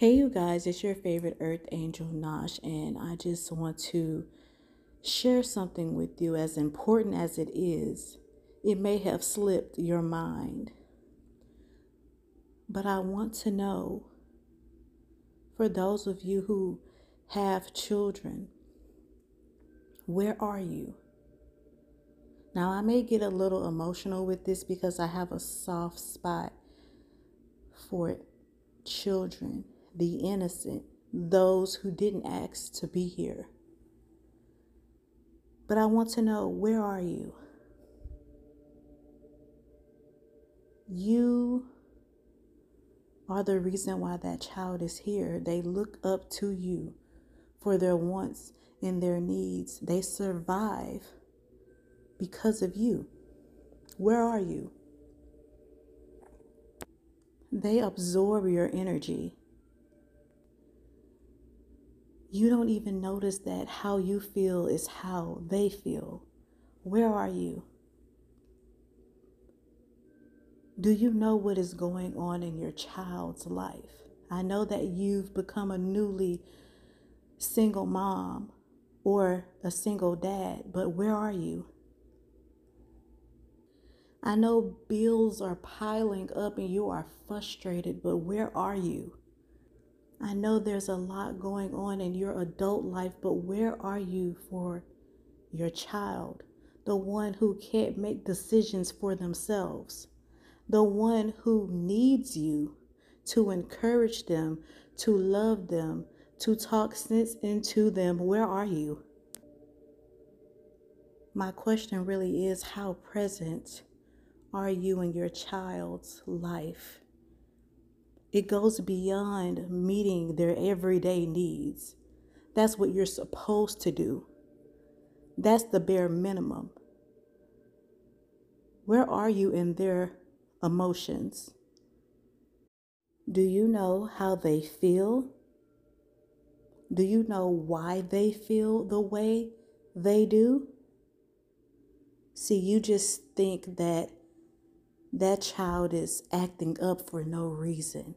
Hey, you guys, it's your favorite Earth Angel Nosh, and I just want to share something with you as important as it is. It may have slipped your mind, but I want to know for those of you who have children, where are you? Now, I may get a little emotional with this because I have a soft spot for children the innocent, those who didn't ask to be here. But I want to know where are you? You are the reason why that child is here. They look up to you for their wants and their needs. They survive because of you. Where are you? They absorb your energy you don't even notice that how you feel is how they feel. Where are you? Do you know what is going on in your child's life? I know that you've become a newly single mom or a single dad, but where are you? I know bills are piling up and you are frustrated, but where are you? I know there's a lot going on in your adult life, but where are you for your child? The one who can't make decisions for themselves, the one who needs you to encourage them, to love them, to talk sense into them. Where are you? My question really is how present are you in your child's life? It goes beyond meeting their everyday needs. That's what you're supposed to do. That's the bare minimum. Where are you in their emotions? Do you know how they feel? Do you know why they feel the way they do? See, you just think that that child is acting up for no reason.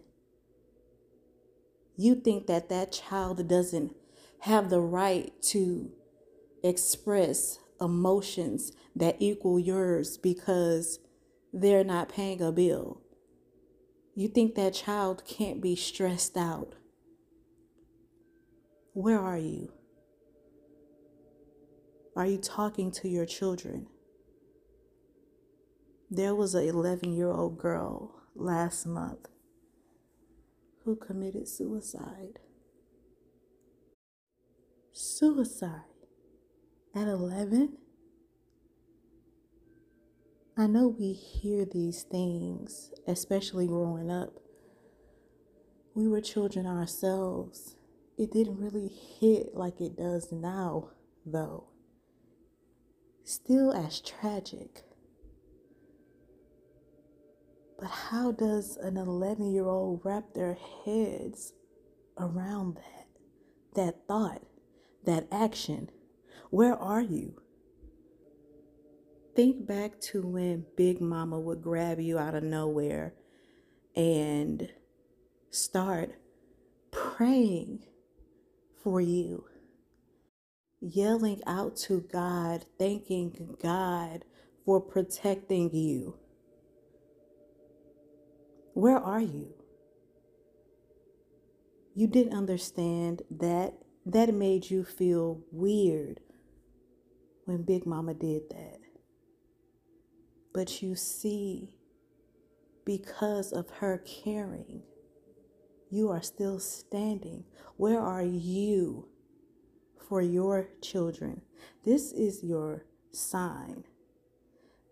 You think that that child doesn't have the right to express emotions that equal yours because they're not paying a bill. You think that child can't be stressed out. Where are you? Are you talking to your children? There was an 11 year old girl last month who committed suicide. Suicide at 11? I know we hear these things, especially growing up. We were children ourselves. It didn't really hit like it does now, though. Still as tragic. But how does an 11 year old wrap their heads around that? That thought, that action? Where are you? Think back to when Big Mama would grab you out of nowhere and start praying for you, yelling out to God, thanking God for protecting you. Where are you? You didn't understand that that made you feel weird when Big Mama did that. But you see, because of her caring, you are still standing. Where are you for your children? This is your sign.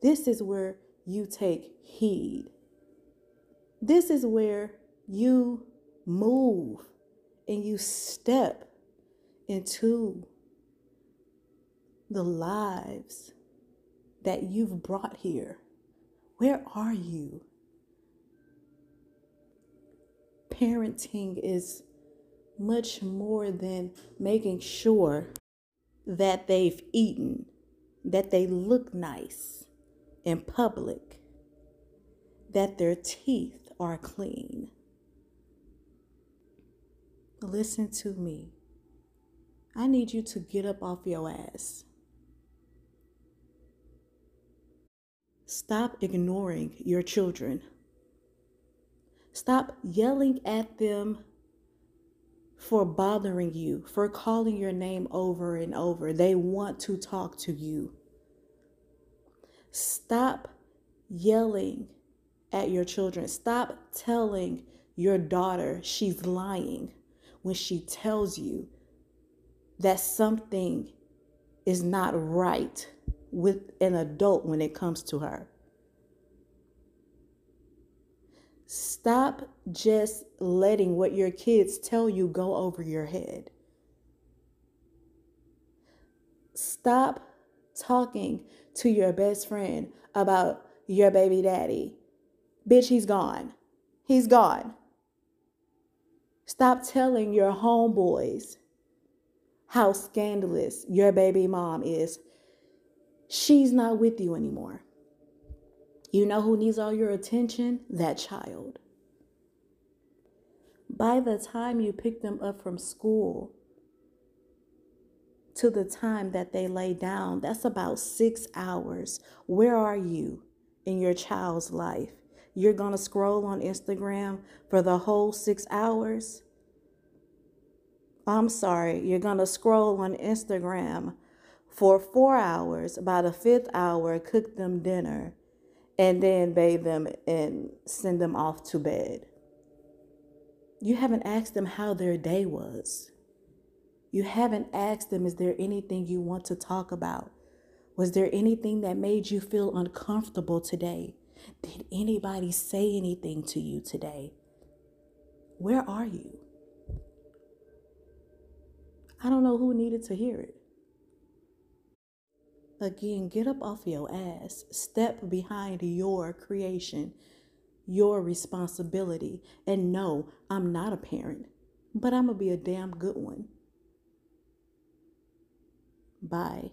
This is where you take heed. This is where you move and you step into the lives that you've brought here. Where are you? Parenting is much more than making sure that they've eaten, that they look nice in public, that their teeth are clean. listen to me. I need you to get up off your ass. Stop ignoring your children. Stop yelling at them for bothering you, for calling your name over and over. They want to talk to you. Stop yelling at your children. Stop telling your daughter she's lying when she tells you that something is not right with an adult when it comes to her. Stop just letting what your kids tell you go over your head. Stop talking to your best friend about your baby daddy. Bitch, he's gone. He's gone. Stop telling your homeboys how scandalous your baby mom is. She's not with you anymore. You know who needs all your attention? That child. By the time you pick them up from school to the time that they lay down, that's about six hours. Where are you in your child's life? You're going to scroll on Instagram for the whole six hours? I'm sorry, you're going to scroll on Instagram for four hours. By the fifth hour, cook them dinner and then bathe them and send them off to bed. You haven't asked them how their day was. You haven't asked them, is there anything you want to talk about? Was there anything that made you feel uncomfortable today? Did anybody say anything to you today? Where are you? I don't know who needed to hear it. Again, get up off your ass. Step behind your creation, your responsibility. And no, I'm not a parent, but I'm going to be a damn good one. Bye.